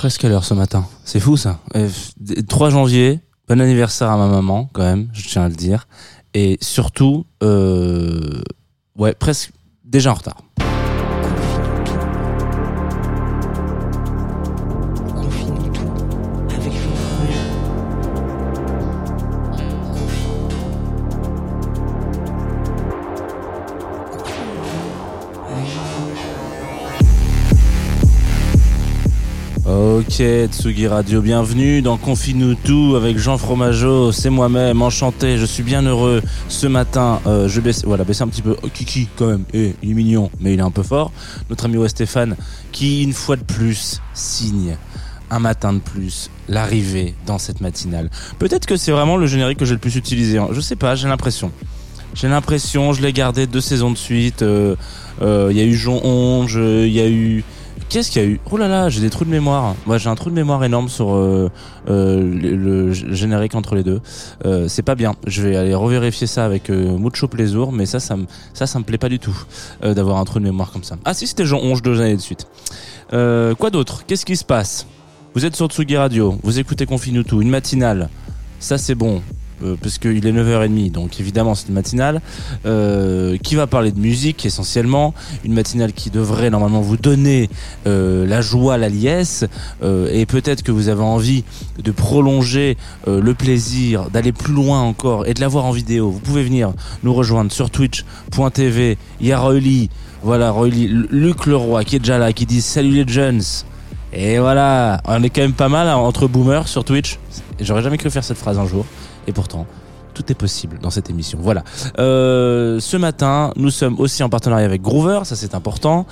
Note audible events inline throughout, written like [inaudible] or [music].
Presque l'heure ce matin. C'est fou ça. 3 janvier, bon anniversaire à ma maman quand même, je tiens à le dire. Et surtout, euh, ouais, presque déjà en retard. Ok, Tsugi Radio, bienvenue dans Confine-nous tout avec Jean Fromageau, c'est moi-même, enchanté, je suis bien heureux. Ce matin, euh, je baisse, voilà, baisse un petit peu, oh, Kiki quand même, eh, il est mignon, mais il est un peu fort. Notre ami Stéphane, qui une fois de plus signe un matin de plus l'arrivée dans cette matinale. Peut-être que c'est vraiment le générique que j'ai le plus utilisé, hein. je sais pas, j'ai l'impression. J'ai l'impression, je l'ai gardé deux saisons de suite. Euh, euh, il y a eu Jean Onge, il y a eu Qu'est-ce qu'il y a eu? Oh là là, j'ai des trous de mémoire. Moi, j'ai un trou de mémoire énorme sur euh, euh, le, générique entre les deux. Euh, c'est pas bien. Je vais aller revérifier ça avec mucho plaisir, mais ça, ça me, ça, ça me plaît pas du tout d'avoir un trou de mémoire comme ça. Ah si, c'était Jean 11 deux années de suite. quoi d'autre? Qu'est-ce qui se passe? Vous êtes sur Tsugi Radio, vous écoutez Confine tout, une matinale. Ça, c'est bon. Euh, parce qu'il est 9h30, donc évidemment c'est une matinale, euh, qui va parler de musique essentiellement, une matinale qui devrait normalement vous donner euh, la joie, la liesse, et peut-être que vous avez envie de prolonger le plaisir, d'aller plus loin encore et de la voir en vidéo. Vous pouvez venir nous rejoindre sur twitch.tv, il y a Royly, voilà Royly, Luc Leroy qui est déjà là, qui dit salut les jeunes. Et voilà, on est quand même pas mal hein, entre boomers sur Twitch. J'aurais jamais cru faire cette phrase un jour. Et pourtant, tout est possible dans cette émission. Voilà. Euh, ce matin, nous sommes aussi en partenariat avec Groover, ça c'est important.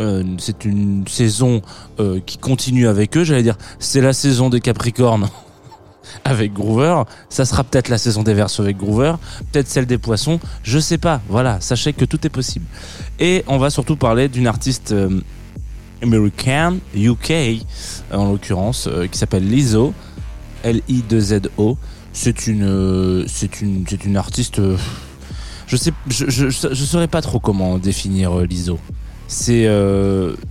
Euh, c'est une saison euh, qui continue avec eux. J'allais dire, c'est la saison des Capricornes [laughs] avec Groover. Ça sera peut-être la saison des Verseaux avec Groover, peut-être celle des Poissons. Je sais pas. Voilà, sachez que tout est possible. Et on va surtout parler d'une artiste américaine, UK en l'occurrence, qui s'appelle Lizzo, L-I-2-Z-O c'est une, euh, c'est une, c'est une artiste. Euh, je sais, je, je, je, saurais pas trop comment définir euh, l'ISO. C'est,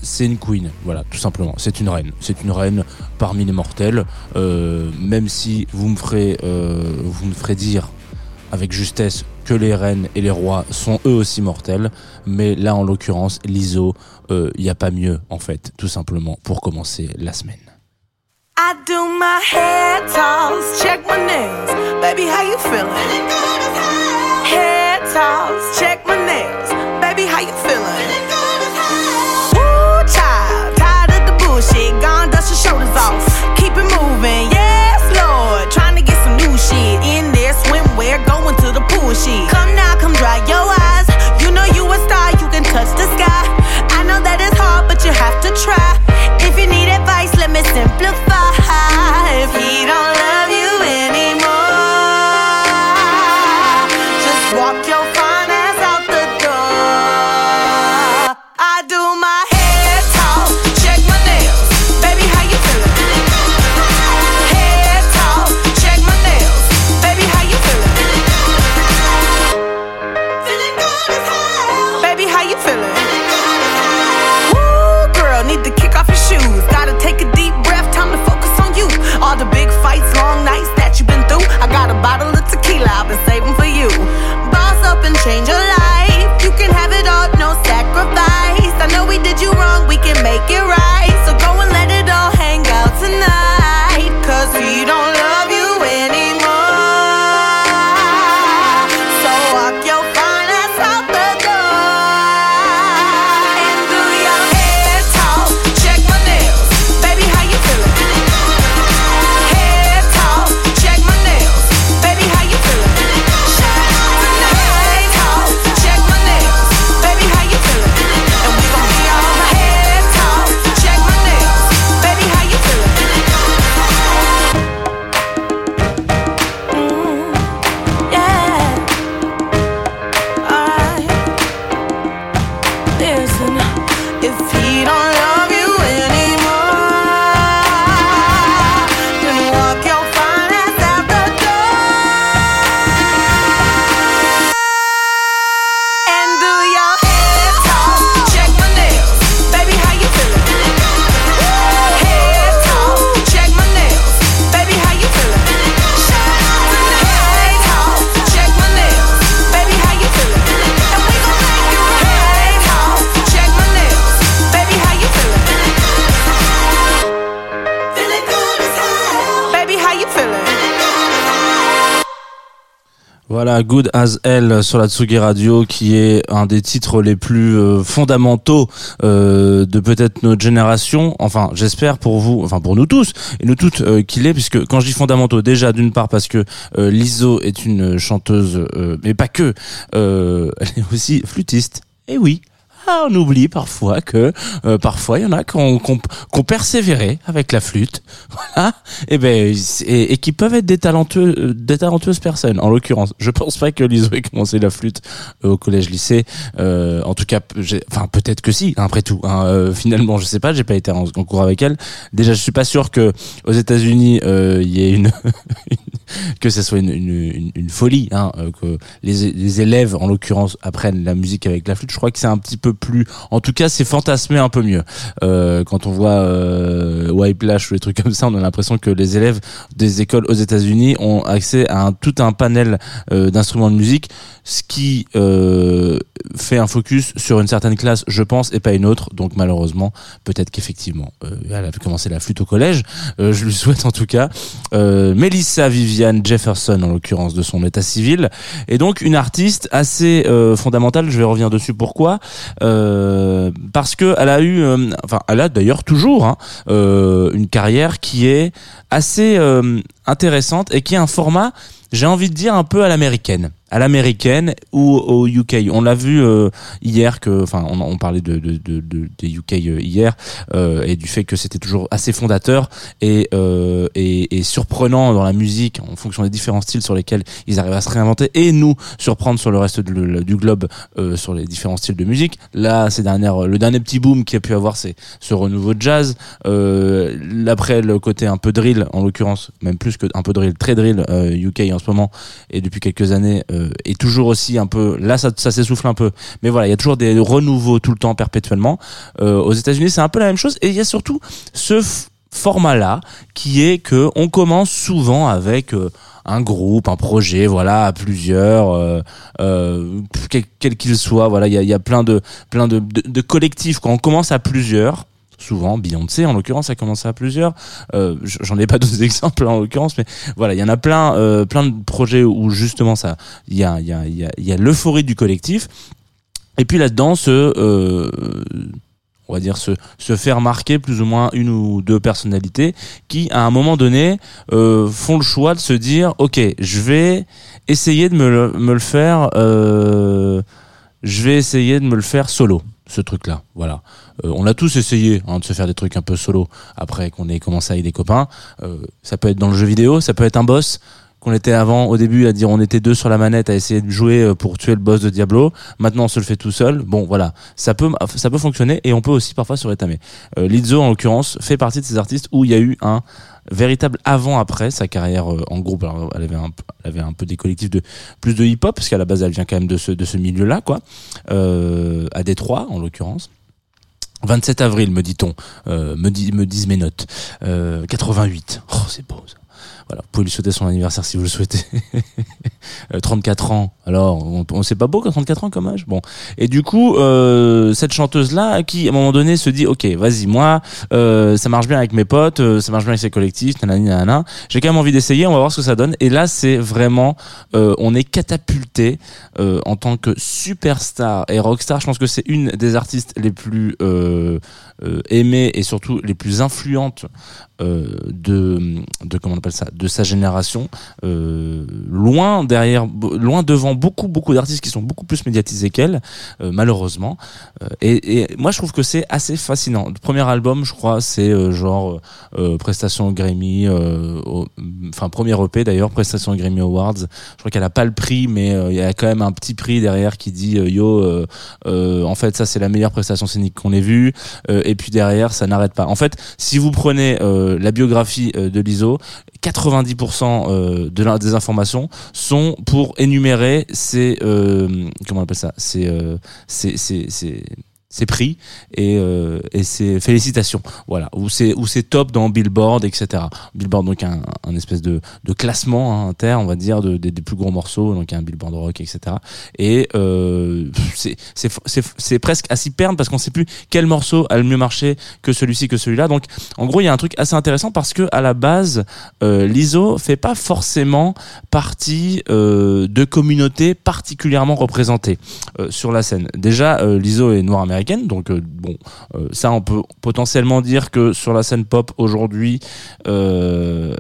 c'est une queen, voilà, tout simplement. C'est une reine. C'est une reine parmi les mortels. même si vous me ferez, vous me ferez dire avec justesse que les reines et les rois sont eux aussi mortels, mais là en l'occurrence, l'ISO, il n'y a pas mieux en fait, tout simplement pour commencer la semaine. I do my hair toss, check my nails. Baby, how you feeling? Hair toss, check my nails. Baby, how you feeling? Woo, child, tired of the bullshit. Gone, dust your shoulders off. Keep it moving, yes, Lord. Trying to get some new shit in there. Swimwear, going to the pool shit. Come now, come dry your eyes. You know you a star, you can touch the sky. I know that it's hard, but you have to try. If you need advice, let me simplify. Good as Hell sur la Tsugi Radio, qui est un des titres les plus euh, fondamentaux euh, de peut-être notre génération. Enfin, j'espère pour vous, enfin pour nous tous et nous toutes euh, qu'il est, puisque quand je dis fondamentaux, déjà d'une part parce que euh, Lizzo est une chanteuse, euh, mais pas que, [laughs] elle est aussi flûtiste. Et oui, ah, on oublie parfois que euh, parfois il y en a qui ont, persévéré avec la flûte, [laughs] voilà, et ben et, et qui peuvent être des talentueux, euh, des talentueuses personnes. En l'occurrence, je pense pas que Lizzo ait commencé la flûte euh, au collège-lycée. Euh, en tout cas, enfin peut-être que si. Après tout, hein, euh, finalement, je sais pas, j'ai pas été en, en cours avec elle. Déjà, je suis pas sûr que aux États-Unis euh, il y ait une [laughs] que ce soit une, une, une, folie, hein, euh, que les, les élèves, en l'occurrence, apprennent la musique avec la flûte. Je crois que c'est un petit peu plus, en tout cas, c'est fantasmé un peu mieux. Euh, quand on voit euh, Whiplash ou les trucs comme ça, on a l'impression que les élèves des écoles aux États-Unis ont accès à un, tout un panel euh, d'instruments de musique, ce qui euh, fait un focus sur une certaine classe, je pense, et pas une autre. Donc malheureusement, peut-être qu'effectivement, euh, elle avait commencé la flûte au collège. Euh, je lui souhaite en tout cas. Euh, Melissa Viviane Jefferson, en l'occurrence de son état civil, est donc une artiste assez euh, fondamentale. Je vais revenir dessus. Pourquoi Euh, Parce que elle a eu, euh, enfin, elle a d'ailleurs toujours hein, euh, une carrière qui est assez intéressante et qui est un format, j'ai envie de dire un peu à l'américaine, à l'américaine ou au UK. On l'a vu euh, hier que, enfin, on, parlait de, de, de, de- des UK euh, hier euh, et du fait que c'était toujours assez fondateur et, euh, et, et surprenant dans la musique en fonction des différents styles sur lesquels ils arrivent à se réinventer et nous surprendre sur le reste le- du globe euh, sur les différents styles de musique. Là, ces dernières, le dernier petit boom qu'il y a pu avoir, c'est ce renouveau de jazz. Euh, après le côté un peu drill, en l'occurrence, même plus que un peu drill, très drill UK en ce moment et depuis quelques années euh, est toujours aussi un peu. Là, ça, s'essouffle un peu, mais voilà, il y a toujours des renouveaux tout le temps, perpétuellement. Euh, aux États-Unis, c'est un peu la même chose et il y a surtout ce f- format-là qui est que on commence souvent avec euh, un groupe, un projet, voilà, à plusieurs, euh, euh, quel qu'il soit, voilà, il y a, plein de plein de collectifs quand on commence à plusieurs. Souvent, Beyoncé, en l'occurrence, a commencé à plusieurs. Euh, J'en ai pas [laughs] d'autres exemples en l'occurrence, mais voilà, il y en a plein, euh, plein de projets où justement ça, il y a, il il y a, l'euphorie du collectif. Et puis là-dedans, ce, euh, on va dire se, faire marquer plus ou moins une ou deux personnalités qui, à un moment donné, euh, font le choix de se dire, ok, je vais essayer de me le, faire, je vais essayer de me le faire solo, ce truc-là. Voilà. Euh, on l'a tous essayé hein, de se faire des trucs un peu solo après qu'on ait commencé avec des copains. Euh, ça peut être dans le jeu vidéo, ça peut être un boss qu'on était avant au début à dire on était deux sur la manette à essayer de jouer euh, pour tuer le boss de Diablo. Maintenant on se le fait tout seul. Bon voilà, ça peut ça peut fonctionner et on peut aussi parfois se rétamer. Euh, Lizzo en l'occurrence fait partie de ces artistes où il y a eu un véritable avant-après sa carrière euh, en groupe. Alors, elle avait un, elle avait un peu des collectifs de plus de hip-hop parce qu'à la base elle vient quand même de ce de ce milieu-là quoi, euh, à Détroit en l'occurrence. 27 avril, me dit-on, euh, me, dit, me disent mes notes. Euh, 88. Oh, c'est beau ça. Voilà, vous pouvez lui souhaiter son anniversaire si vous le souhaitez. [laughs] Euh, 34 ans. Alors, on, on c'est pas beau quand 34 ans comme âge? Bon. Et du coup, euh, cette chanteuse là, qui à un moment donné se dit, ok, vas-y, moi, euh, ça marche bien avec mes potes, euh, ça marche bien avec ses collectifs, nanani, nanana. J'ai quand même envie d'essayer. On va voir ce que ça donne. Et là, c'est vraiment, euh, on est catapulté euh, en tant que superstar et rockstar. Je pense que c'est une des artistes les plus euh, euh, aimées et surtout les plus influentes euh, de, de comment on appelle ça, sa génération. Euh, loin derrière, loin devant beaucoup beaucoup d'artistes qui sont beaucoup plus médiatisés qu'elle, euh, malheureusement. Euh, et, et moi, je trouve que c'est assez fascinant. Le premier album, je crois, c'est euh, genre euh, prestation Grammy, enfin premier EP d'ailleurs, prestation Grammy Awards. Je crois qu'elle a pas le prix, mais il y a quand même un petit prix derrière qui dit yo, en fait ça c'est la meilleure prestation scénique qu'on ait vue. Et puis derrière ça n'arrête pas. En fait, si vous prenez la biographie de l'ISO, 90% euh, de la- des informations sont pour énumérer ces euh, comment on appelle ça, ces euh, ces ces ces c'est pris et, euh, et c'est félicitations. Voilà. Où c'est où c'est top dans Billboard etc Billboard donc un, un espèce de, de classement hein, inter on va dire de, des plus gros morceaux donc un Billboard rock etc et euh, c'est c'est presque à s'y perdre parce qu'on sait plus quel morceau a le mieux marché que celui-ci que celui-là. Donc en gros il y a un truc assez intéressant parce que à la base euh, l'ISO fait pas forcément partie euh, de communautés particulièrement représentées euh, sur la scène. Déjà euh, l'ISO est noir américain donc euh, bon, euh, ça on peut potentiellement dire que sur la scène pop aujourd'hui, euh,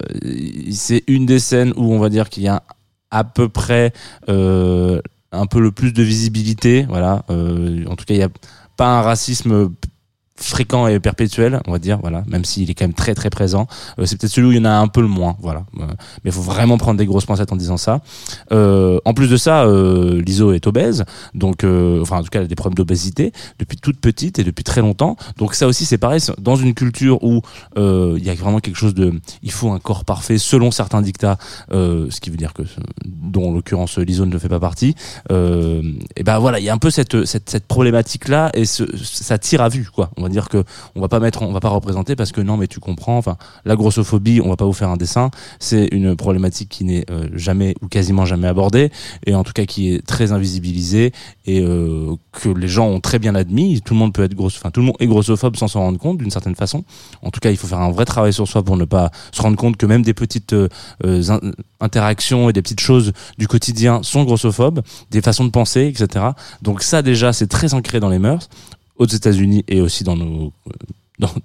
c'est une des scènes où on va dire qu'il y a à peu près un peu le plus de visibilité. Voilà. en tout cas, il n'y a pas un racisme fréquent et perpétuel, on va dire, voilà, même s'il est quand même très très présent. Euh, c'est peut-être celui où il y en a un peu le moins, voilà. Euh, mais il faut vraiment prendre des grosses pincettes en disant ça. Euh, en plus de ça, l'ISO est obèse, donc, enfin en tout cas, elle a des problèmes d'obésité depuis toute petite et depuis très longtemps. Donc ça aussi, c'est pareil, dans une culture où il y a vraiment quelque chose de, il faut un corps parfait selon certains dictats, ce qui veut dire que, dont en l'occurrence l'ISO ne fait pas partie. et ben voilà, il y a un peu cette cette, problématique là et ça tire à vue, quoi. On va dire que on va pas mettre, on va pas représenter parce que non, mais tu comprends. Enfin, la grossophobie, on va pas vous faire un dessin. C'est une problématique qui n'est euh, jamais ou quasiment jamais abordée et en tout cas qui est très invisibilisée et euh, que les gens ont très bien admis. Tout le monde peut être grosse, enfin tout le monde est grossophobe sans s'en rendre compte d'une certaine façon. En tout cas, il faut faire un vrai travail sur soi pour ne pas se rendre compte que même des petites euh, interactions et des petites choses du quotidien sont grossophobes, des façons de penser, etc. Donc ça déjà, c'est très ancré dans les mœurs aux États-Unis et aussi dans nos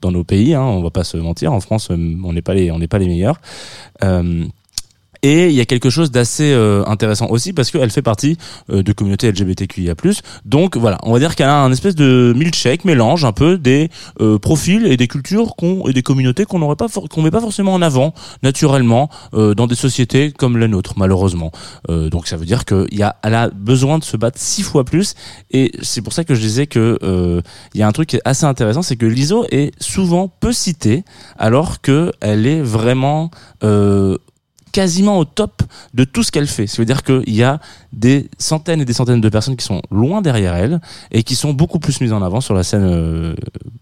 dans, nos pays. Hein, on va pas se mentir. En France, on n'est pas les on n'est pas les meilleurs. Euh, et il y a quelque chose d'assez euh, intéressant aussi parce qu'elle fait partie euh, de communauté LGBTQIA+. Donc voilà, on va dire qu'elle a un espèce de milkshake, mélange un peu des euh, profils et des cultures qu'on et des communautés qu'on n'aurait pas qu'on met pas forcément en avant naturellement dans des sociétés comme la nôtre malheureusement. donc ça veut dire que il y a elle a besoin de se battre six fois plus et c'est pour ça que je disais que il y a un truc qui est assez intéressant, c'est que l'ISO est souvent peu citée alors que elle est vraiment quasiment au top de tout ce qu'elle fait. Ça veut dire qu'il y a des centaines et des centaines de personnes qui sont loin derrière elle et qui sont beaucoup plus mises en avant sur la scène, euh,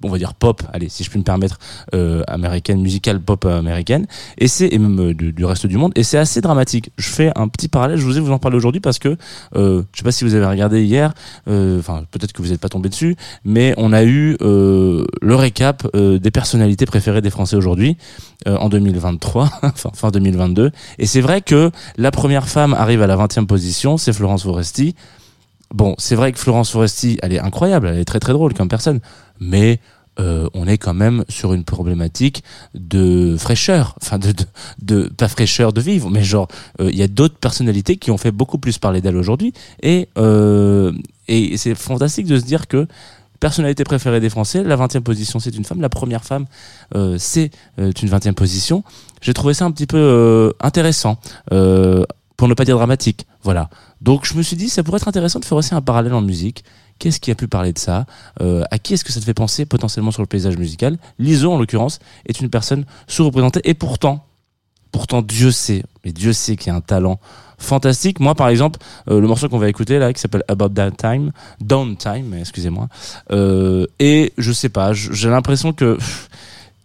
on va dire pop, allez, si je puis me permettre, euh, américaine, musicale pop américaine, et c'est même euh, du, reste du monde. Et c'est assez dramatique. Je fais un petit parallèle. Je vous ai vous en parler aujourd'hui parce que je sais pas si vous avez regardé hier. Enfin, peut-être que vous n'êtes pas tombé dessus, mais on a eu le récap des personnalités préférées des Français aujourd'hui en 2023, [laughs] enfin fin 2022. Et c'est vrai que la première femme arrive à la 20e position, c'est Florence Foresti. Bon, c'est vrai que Florence Foresti, elle est incroyable, elle est très très drôle comme personne, mais euh, on est quand même sur une problématique de fraîcheur, enfin de, pas fraîcheur de vivre, mais genre euh, il y a d'autres personnalités qui ont fait beaucoup plus parler d'elle aujourd'hui et euh, et c'est fantastique de se dire que personnalité préférée des Français, la 20e position c'est une femme, la première femme euh, c'est euh, une 20e position. J'ai trouvé ça un petit peu euh, intéressant, pour ne pas dire dramatique. Voilà. Donc je me suis dit ça pourrait être intéressant de faire aussi un parallèle en musique. Qu'est-ce qui a pu parler de ça? À qui est-ce que ça te fait penser potentiellement sur le paysage musical? Liso en l'occurrence est une personne sous-représentée et pourtant, pourtant Dieu sait, mais Dieu sait qu'il y a un talent fantastique. Moi, par exemple, euh, le morceau qu'on va écouter là, qui s'appelle About That Time, Downtime, excusez-moi, euh, et je sais pas, j'ai l'impression que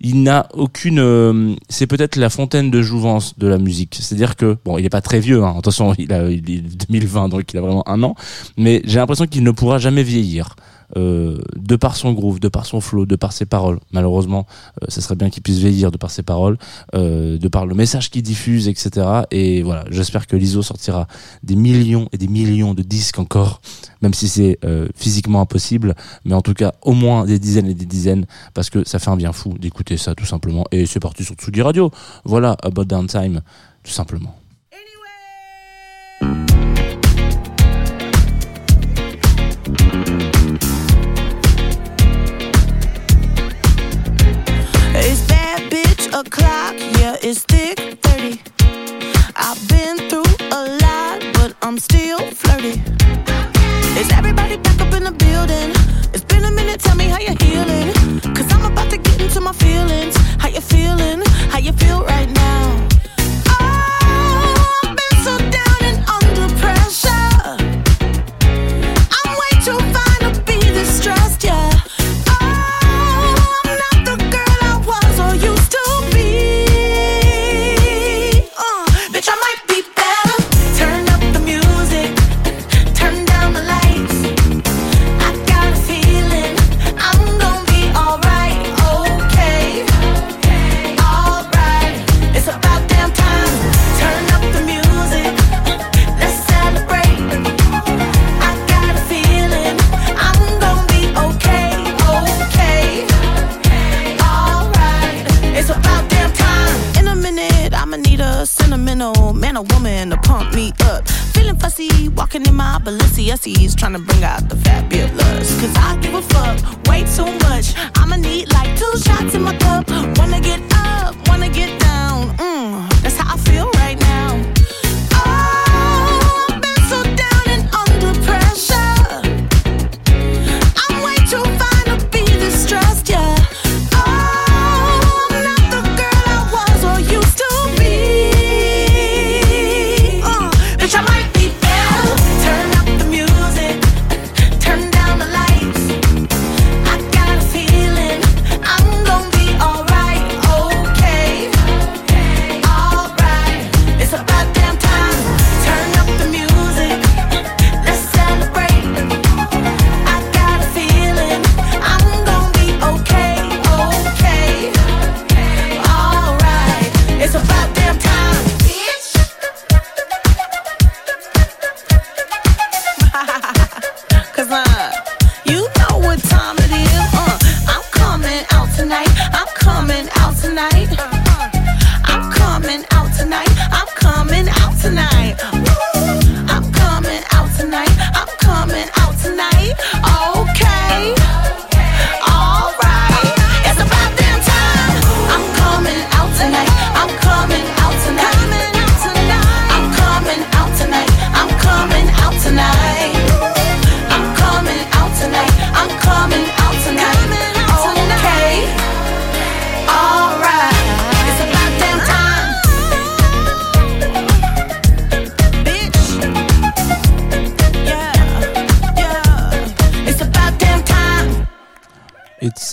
il n'a aucune. Euh, c'est peut-être la fontaine de jouvence de la musique. C'est-à-dire que bon, il est pas très vieux. Hein, attention, il a il est 2020, donc il a vraiment un an. Mais j'ai l'impression qu'il ne pourra jamais vieillir. Euh, de par son groove, de par son flow, de par ses paroles. Malheureusement, euh, ça serait bien qu'il puisse vieillir de par ses paroles, euh, de par le message qu'il diffuse, etc. Et voilà, j'espère que l'ISO sortira des millions et des millions de disques encore, même si c'est physiquement impossible, mais en tout cas au moins des dizaines et des dizaines, parce que ça fait un bien fou d'écouter ça tout simplement. Et c'est parti sur Tsugi Radio. Voilà, About Downtime, tout simplement.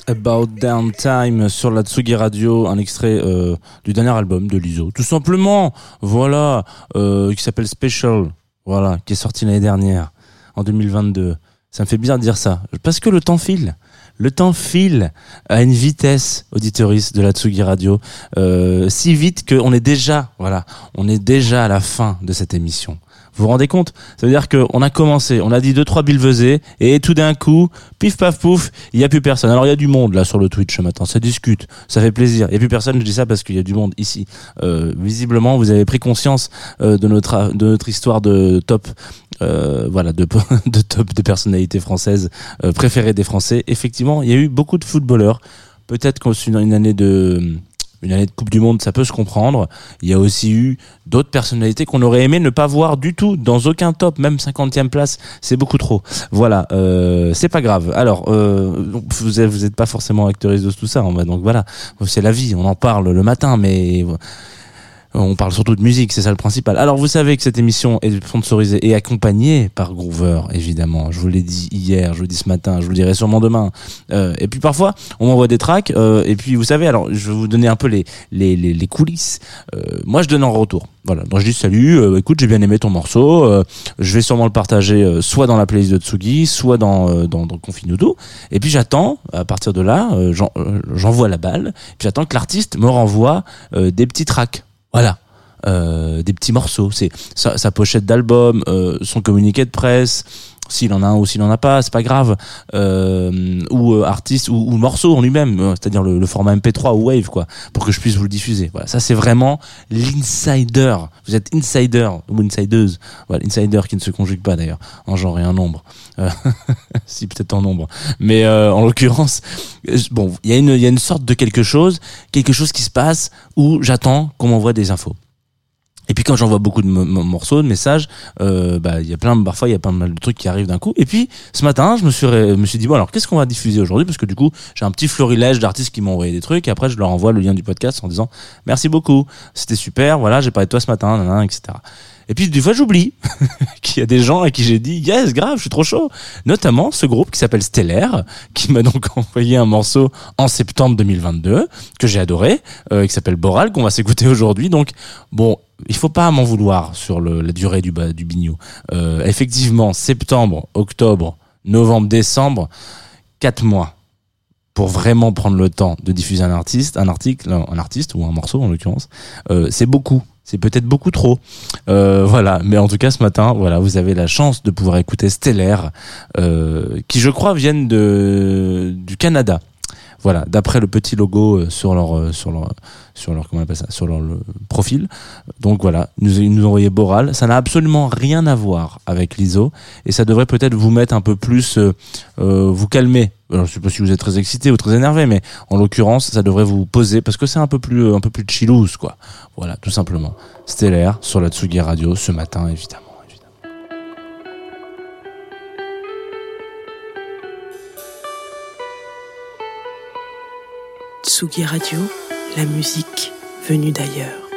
About Damn Time sur la Tsugi Radio, un extrait euh, du dernier album de Lizzo. Tout simplement, voilà, euh, qui s'appelle Special, voilà, qui est sorti l'année dernière, en 2022. Ça me fait bien de dire ça, parce que le temps file. Le temps file à une vitesse auditoriste de la Tsugi Radio, euh, si vite qu'on est déjà, voilà, on est déjà à la fin de cette émission. Vous vous rendez compte? Ça veut dire qu'on a commencé, on a dit deux trois bilvesées et tout d'un coup, pif paf pouf, il y a plus personne. Alors il y a du monde là sur le Twitch ce matin, ça discute, ça fait plaisir. Il y a plus personne, je dis ça parce qu'il y a du monde ici. Euh, visiblement, vous avez pris conscience euh, de notre de notre histoire de top euh, voilà de, [laughs] de top de personnalités françaises euh, préférées des Français. Effectivement, il y a eu beaucoup de footballeurs. Peut-être une une année de une année de Coupe du Monde, ça peut se comprendre. Il y a aussi eu d'autres personnalités qu'on aurait aimé ne pas voir du tout dans aucun top, même 50e place, c'est beaucoup trop. Voilà, euh, c'est pas grave. Alors, euh, vous êtes, vous êtes pas forcément acteuriste de tout ça, hein, donc voilà, c'est la vie, on en parle le matin, mais on parle surtout de musique, c'est ça le principal. Alors vous savez que cette émission est sponsorisée et accompagnée par Groover, évidemment. Je vous l'ai dit hier, je vous le dis ce matin, je vous le dirai sûrement demain. Euh, et puis parfois, on m'envoie des tracks. euh, et puis vous savez, alors je vais vous donner un peu les les, les, les coulisses. Euh, moi, je donne en retour. Voilà, donc je dis salut, euh, écoute, j'ai bien aimé ton morceau. euh, je vais sûrement le partager euh, soit dans la playlist de Tsugi, soit dans dans, dans. Et puis j'attends, à partir de là, j'en- j'envoie la balle. Puis j'attends que l'artiste me renvoie des petits tracks. Voilà. Euh, des petits morceaux. C'est sa, pochette d'album, euh, son communiqué de presse, s'il en a un ou s'il en a pas, c'est pas grave. Euh, ou euh, artiste ou, morceau en lui-même, euh, c'est-à-dire le, le format MP3 ou Wave, quoi, pour que je puisse vous le diffuser. Voilà, ça c'est vraiment l'insider. Vous êtes insider ou insideuse. Voilà, insider qui ne se conjugue pas d'ailleurs en genre et en nombre. [laughs] Si peut-être en nombre, mais euh, en l'occurrence, bon, il y a une il y a une sorte de quelque chose, quelque chose qui se passe où j'attends qu'on m'envoie des infos. Et puis quand j'envoie beaucoup de mo- mo- morceaux, de messages, euh, bah il y a plein, parfois il y a pas mal de trucs qui arrivent d'un coup. Et puis ce matin, je me suis, me suis dit bon alors qu'est-ce qu'on va diffuser aujourd'hui? Parce que du coup j'ai un petit florilège d'artistes qui m'ont envoyé des trucs et après je leur envoie le lien du podcast en disant merci beaucoup, c'était super, voilà j'ai parlé de toi ce matin, nanana, etc. Et puis des fois j'oublie [laughs] qu'il y a des gens à qui j'ai dit yes grave je suis trop chaud. Notamment ce groupe qui s'appelle Stellaire qui m'a donc [laughs] envoyé un morceau en septembre 2022 que j'ai adoré euh, qui s'appelle Boral qu'on va s'écouter aujourd'hui. Donc bon il faut pas m'en vouloir sur la durée du, du bignou. Euh, effectivement, septembre, octobre, novembre, décembre, quatre mois pour vraiment prendre le temps de diffuser un artiste, un article, un artiste ou un morceau en l'occurrence, euh, c'est beaucoup. C'est peut-être beaucoup trop. Euh, voilà. Mais en tout cas, ce matin, voilà, vous avez la chance de pouvoir écouter Stellaire, euh, qui je crois viennent de, du Canada. Voilà, d'après le petit logo sur leur sur leur sur leur comment on appelle ça sur leur profil. Donc voilà, nous nous envoyé Boral. Ça n'a absolument rien à voir avec l'ISO et ça devrait peut-être vous mettre un peu plus vous calmer. Alors, je sais pas si vous êtes très excité ou très énervé, mais en l'occurrence, ça devrait vous poser parce que c'est un peu plus un peu plus chillouse quoi. Voilà, tout simplement. Stellaire sur la Tsugi Radio ce matin évidemment. Tsugi Radio, la musique venue d'ailleurs.